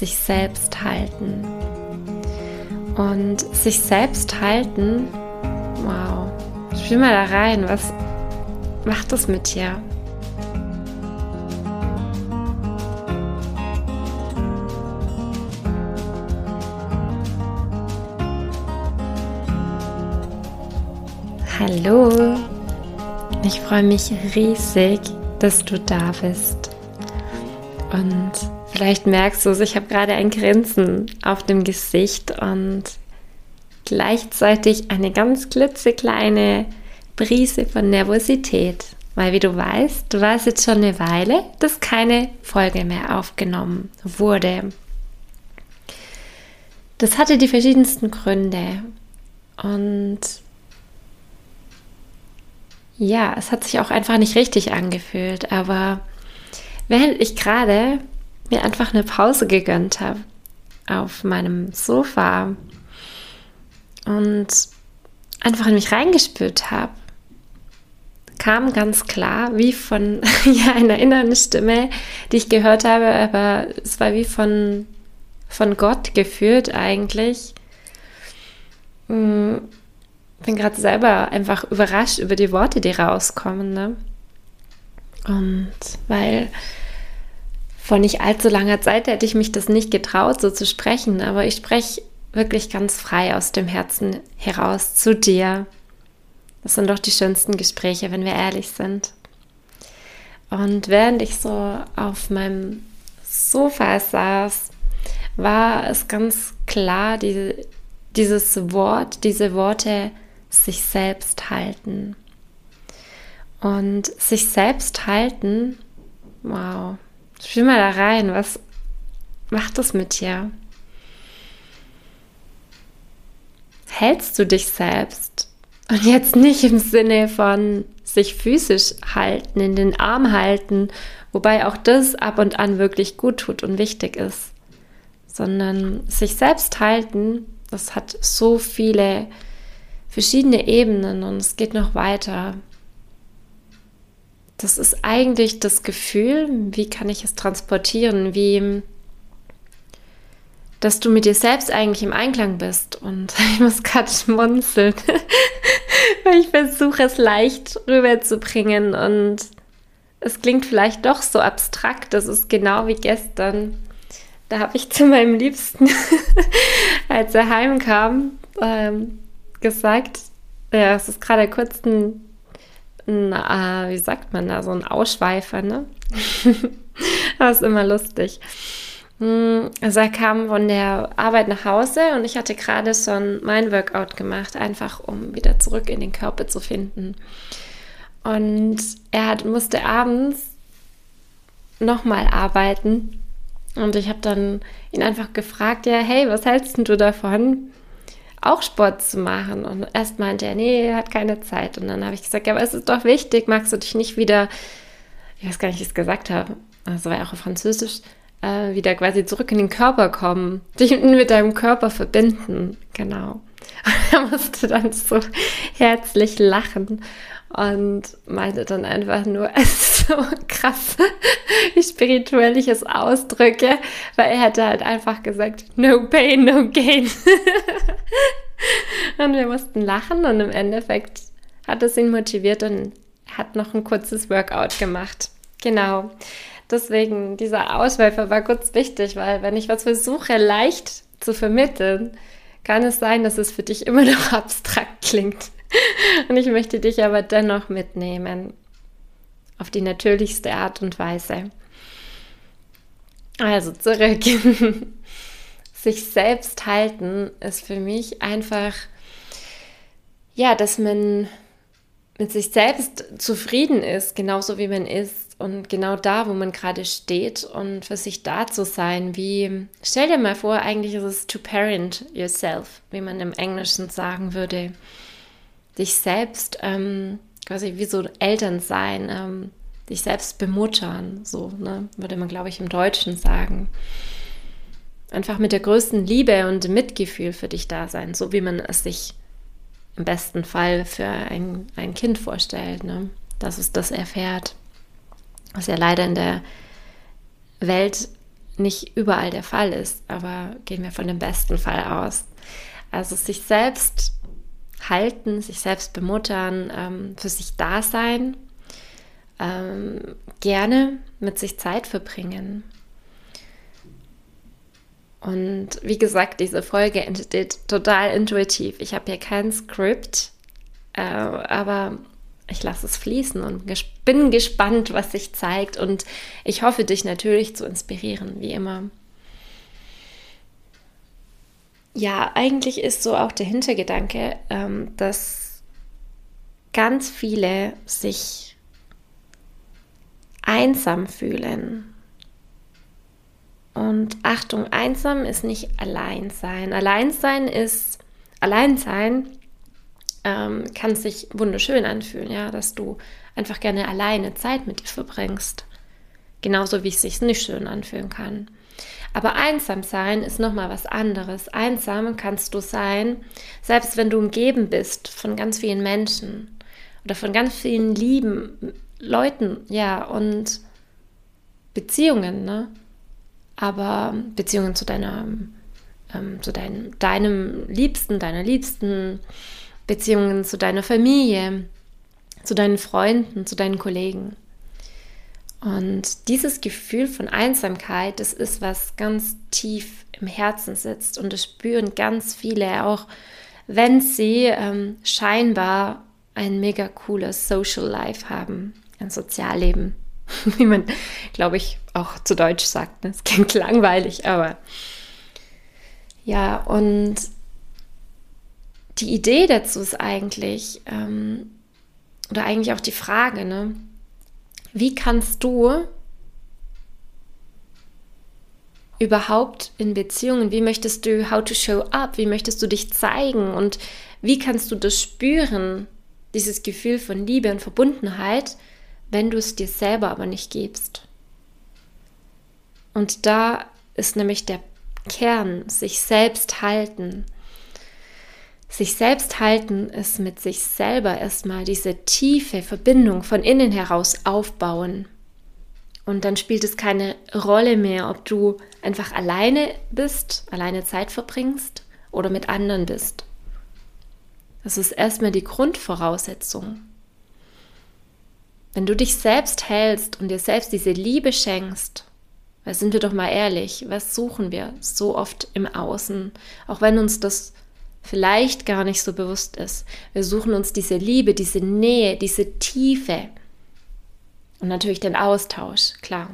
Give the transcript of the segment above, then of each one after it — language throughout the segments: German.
sich selbst halten. Und sich selbst halten, wow, spiel mal da rein, was macht das mit dir? Hallo, ich freue mich riesig, dass du da bist. Und vielleicht merkst du es, ich habe gerade ein Grinsen auf dem Gesicht und gleichzeitig eine ganz klitzekleine Brise von Nervosität. Weil, wie du weißt, du weißt jetzt schon eine Weile, dass keine Folge mehr aufgenommen wurde. Das hatte die verschiedensten Gründe. Und ja, es hat sich auch einfach nicht richtig angefühlt, aber während ich gerade mir einfach eine Pause gegönnt habe auf meinem Sofa und einfach in mich reingespürt habe, kam ganz klar, wie von ja, einer inneren Stimme, die ich gehört habe, aber es war wie von, von Gott geführt eigentlich. Hm, bin gerade selber einfach überrascht über die Worte, die rauskommen. Ne? Und weil vor nicht allzu langer Zeit hätte ich mich das nicht getraut, so zu sprechen, aber ich spreche wirklich ganz frei aus dem Herzen heraus zu dir. Das sind doch die schönsten Gespräche, wenn wir ehrlich sind. Und während ich so auf meinem Sofa saß, war es ganz klar, die, dieses Wort, diese Worte sich selbst halten. Und sich selbst halten, wow, spiel mal da rein, was macht das mit dir? Hältst du dich selbst? Und jetzt nicht im Sinne von sich physisch halten, in den Arm halten, wobei auch das ab und an wirklich gut tut und wichtig ist, sondern sich selbst halten, das hat so viele verschiedene Ebenen und es geht noch weiter. Das ist eigentlich das Gefühl, wie kann ich es transportieren, wie dass du mit dir selbst eigentlich im Einklang bist. Und ich muss gerade schmunzeln, weil ich versuche es leicht rüberzubringen und es klingt vielleicht doch so abstrakt. Das ist genau wie gestern. Da habe ich zu meinem Liebsten, als er heimkam, ähm, gesagt, ja, es ist gerade kurz ein, ein äh, wie sagt man da, so ein Ausschweifer, ne? das ist immer lustig. Hm, also er kam von der Arbeit nach Hause und ich hatte gerade schon mein Workout gemacht, einfach um wieder zurück in den Körper zu finden. Und er hat, musste abends nochmal arbeiten. Und ich habe dann ihn einfach gefragt, ja, hey, was hältst du davon, auch Sport zu machen. Und erst meinte er, nee, er hat keine Zeit. Und dann habe ich gesagt, ja, aber es ist doch wichtig, magst du dich nicht wieder, ich weiß gar nicht, wie ich es gesagt habe, also war ja auch auf Französisch, äh, wieder quasi zurück in den Körper kommen, dich mit deinem Körper verbinden. Genau. Er musste dann so herzlich lachen und meinte dann einfach nur, es ist so krass, wie spirituell ich es ausdrücke, weil er hätte halt einfach gesagt, no pain, no gain. und wir mussten lachen und im Endeffekt hat es ihn motiviert und hat noch ein kurzes Workout gemacht. Genau. Deswegen, dieser Ausschweifer war kurz wichtig, weil wenn ich was versuche leicht zu vermitteln, kann es sein, dass es für dich immer noch abstrakt klingt. Und ich möchte dich aber dennoch mitnehmen auf die natürlichste Art und Weise. Also zurück. Sich selbst halten ist für mich einfach, ja, dass man mit sich selbst zufrieden ist, genauso wie man ist und genau da, wo man gerade steht und für sich da zu sein, wie, stell dir mal vor, eigentlich ist es to parent yourself, wie man im Englischen sagen würde dich selbst ähm, quasi wie so Eltern sein, ähm, dich selbst bemuttern, so, ne, würde man, glaube ich, im Deutschen sagen. Einfach mit der größten Liebe und Mitgefühl für dich da sein, so wie man es sich im besten Fall für ein, ein Kind vorstellt, ne? dass es das erfährt, was ja leider in der Welt nicht überall der Fall ist, aber gehen wir von dem besten Fall aus. Also sich selbst halten, sich selbst bemuttern, ähm, für sich da sein, ähm, gerne mit sich Zeit verbringen. Und wie gesagt, diese Folge entsteht total intuitiv. Ich habe hier kein Skript, äh, aber ich lasse es fließen und bin gespannt, was sich zeigt. Und ich hoffe, dich natürlich zu inspirieren, wie immer. Ja, eigentlich ist so auch der Hintergedanke, ähm, dass ganz viele sich einsam fühlen. Und Achtung, einsam ist nicht Alleinsein. Alleinsein ist, Alleinsein ähm, kann sich wunderschön anfühlen, ja, dass du einfach gerne alleine Zeit mit dir verbringst. Genauso wie es sich nicht schön anfühlen kann. Aber einsam sein ist nochmal was anderes. Einsam kannst du sein, selbst wenn du umgeben bist von ganz vielen Menschen oder von ganz vielen lieben Leuten, ja, und Beziehungen, ne? Aber Beziehungen zu deiner, ähm, zu deinem, deinem Liebsten, deiner Liebsten, Beziehungen zu deiner Familie, zu deinen Freunden, zu deinen Kollegen. Und dieses Gefühl von Einsamkeit, das ist was ganz tief im Herzen sitzt und das spüren ganz viele, auch wenn sie ähm, scheinbar ein mega cooles Social Life haben, ein Sozialleben, wie man, glaube ich, auch zu Deutsch sagt. Es klingt langweilig, aber ja, und die Idee dazu ist eigentlich, ähm, oder eigentlich auch die Frage, ne? Wie kannst du überhaupt in Beziehungen, wie möchtest du, how to show up, wie möchtest du dich zeigen und wie kannst du das spüren, dieses Gefühl von Liebe und Verbundenheit, wenn du es dir selber aber nicht gibst? Und da ist nämlich der Kern, sich selbst halten, sich selbst halten ist mit sich selber erstmal diese tiefe Verbindung von innen heraus aufbauen. Und dann spielt es keine Rolle mehr, ob du einfach alleine bist, alleine Zeit verbringst oder mit anderen bist. Das ist erstmal die Grundvoraussetzung. Wenn du dich selbst hältst und dir selbst diese Liebe schenkst, weil sind wir doch mal ehrlich, was suchen wir so oft im Außen, auch wenn uns das vielleicht gar nicht so bewusst ist. Wir suchen uns diese Liebe, diese Nähe, diese Tiefe und natürlich den Austausch, klar.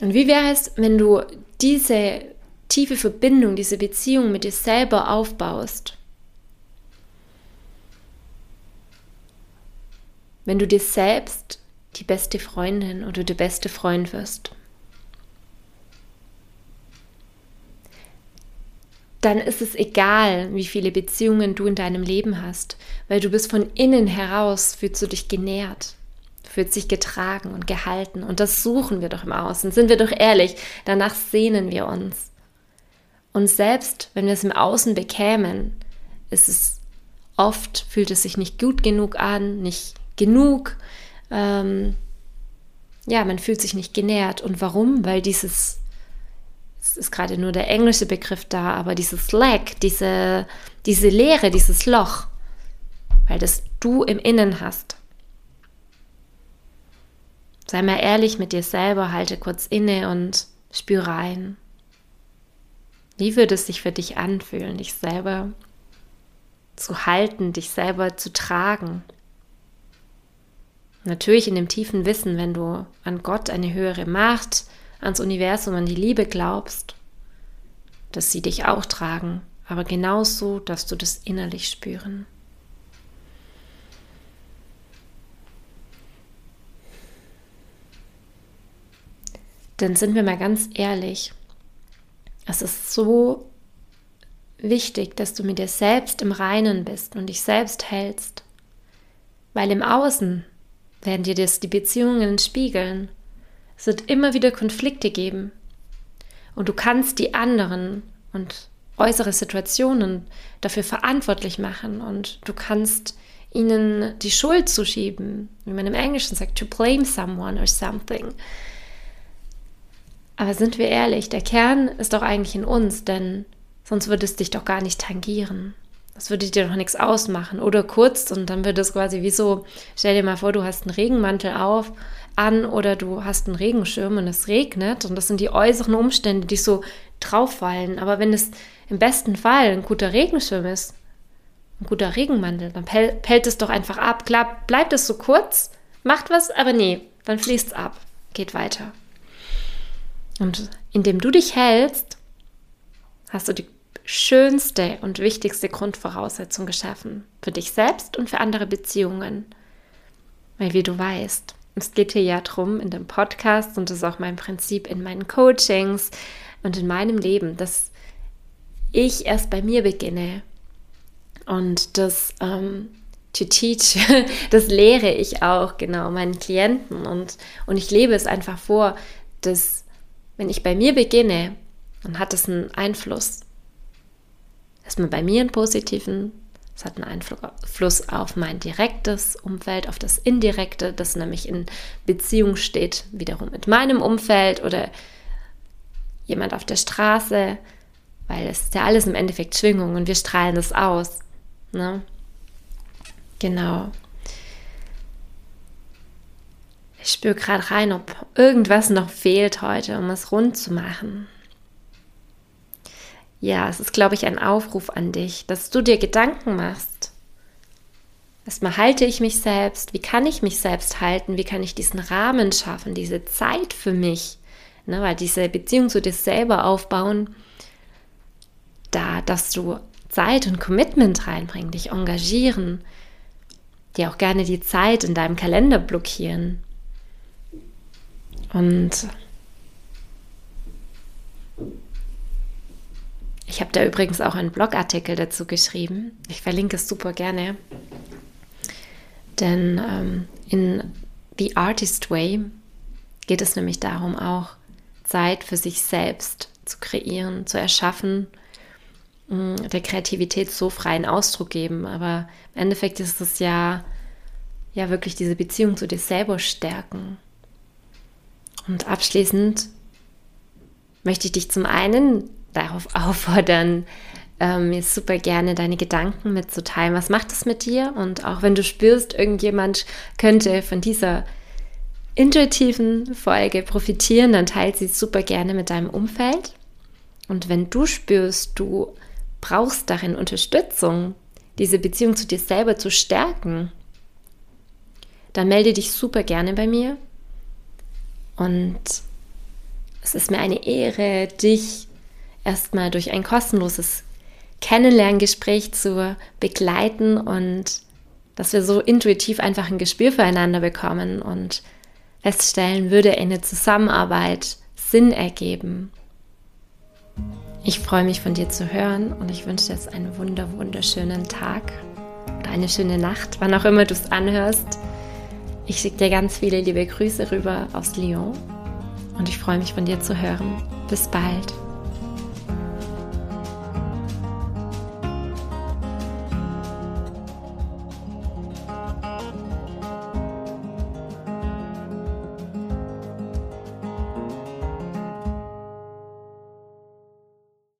Und wie wäre es, wenn du diese tiefe Verbindung, diese Beziehung mit dir selber aufbaust? Wenn du dir selbst die beste Freundin oder der beste Freund wirst. dann ist es egal, wie viele Beziehungen du in deinem Leben hast, weil du bist von innen heraus, fühlst du dich genährt, fühlst dich getragen und gehalten. Und das suchen wir doch im Außen. Sind wir doch ehrlich, danach sehnen wir uns. Und selbst wenn wir es im Außen bekämen, ist es oft, fühlt es sich nicht gut genug an, nicht genug. Ähm, ja, man fühlt sich nicht genährt. Und warum? Weil dieses es ist gerade nur der englische Begriff da, aber dieses Slack, diese, diese Leere, dieses Loch, weil das du im Innen hast. Sei mal ehrlich mit dir selber, halte kurz inne und spür rein. Wie würde es sich für dich anfühlen, dich selber zu halten, dich selber zu tragen? Natürlich in dem tiefen Wissen, wenn du an Gott eine höhere Macht ans Universum, an die Liebe glaubst, dass sie dich auch tragen, aber genauso darfst du das innerlich spüren. Denn sind wir mal ganz ehrlich, es ist so wichtig, dass du mit dir selbst im Reinen bist und dich selbst hältst, weil im Außen werden dir das die Beziehungen spiegeln es wird immer wieder Konflikte geben. Und du kannst die anderen und äußere Situationen dafür verantwortlich machen und du kannst ihnen die Schuld zuschieben, wie man im Englischen sagt, to blame someone or something. Aber sind wir ehrlich, der Kern ist doch eigentlich in uns, denn sonst würde es dich doch gar nicht tangieren. Das würde dir doch nichts ausmachen. Oder kurz und dann wird es quasi wie so, stell dir mal vor, du hast einen Regenmantel auf, an oder du hast einen Regenschirm und es regnet und das sind die äußeren Umstände, die so drauf fallen. Aber wenn es im besten Fall ein guter Regenschirm ist, ein guter Regenmantel, dann pellt es doch einfach ab. Klar, bleibt es so kurz, macht was, aber nee, dann fließt es ab, geht weiter. Und indem du dich hältst, hast du die schönste und wichtigste Grundvoraussetzung geschaffen für dich selbst und für andere Beziehungen. Weil wie du weißt, es geht hier ja drum in dem Podcast und das ist auch mein Prinzip in meinen Coachings und in meinem Leben, dass ich erst bei mir beginne und das ähm, to teach, das lehre ich auch genau meinen Klienten und, und ich lebe es einfach vor, dass wenn ich bei mir beginne, dann hat es einen Einfluss. Erstmal bei mir einen positiven, es hat einen Einfluss auf mein direktes Umfeld, auf das indirekte, das nämlich in Beziehung steht, wiederum mit meinem Umfeld oder jemand auf der Straße, weil es ist ja alles im Endeffekt Schwingung und wir strahlen das aus. Ne? Genau. Ich spüre gerade rein, ob irgendwas noch fehlt heute, um es rund zu machen. Ja, es ist, glaube ich, ein Aufruf an dich, dass du dir Gedanken machst. Erstmal halte ich mich selbst, wie kann ich mich selbst halten, wie kann ich diesen Rahmen schaffen, diese Zeit für mich, ne, weil diese Beziehung zu dir selber aufbauen, da darfst du Zeit und Commitment reinbringen, dich engagieren, dir auch gerne die Zeit in deinem Kalender blockieren. Und ich habe da übrigens auch einen Blogartikel dazu geschrieben. Ich verlinke es super gerne. Denn ähm, in The Artist Way geht es nämlich darum, auch Zeit für sich selbst zu kreieren, zu erschaffen, der Kreativität so freien Ausdruck geben. Aber im Endeffekt ist es ja, ja wirklich diese Beziehung zu dir selber stärken. Und abschließend möchte ich dich zum einen darauf auffordern, ähm, mir super gerne deine Gedanken mitzuteilen. Was macht es mit dir? Und auch wenn du spürst, irgendjemand könnte von dieser intuitiven Folge profitieren, dann teile sie super gerne mit deinem Umfeld. Und wenn du spürst, du brauchst darin Unterstützung, diese Beziehung zu dir selber zu stärken, dann melde dich super gerne bei mir. Und es ist mir eine Ehre, dich erstmal durch ein kostenloses Kennenlerngespräch zu begleiten und dass wir so intuitiv einfach ein Gespür füreinander bekommen und feststellen, würde eine Zusammenarbeit Sinn ergeben. Ich freue mich von dir zu hören und ich wünsche dir jetzt einen wunder wunderschönen Tag oder eine schöne Nacht, wann auch immer du es anhörst. Ich schicke dir ganz viele liebe Grüße rüber aus Lyon und ich freue mich von dir zu hören. Bis bald.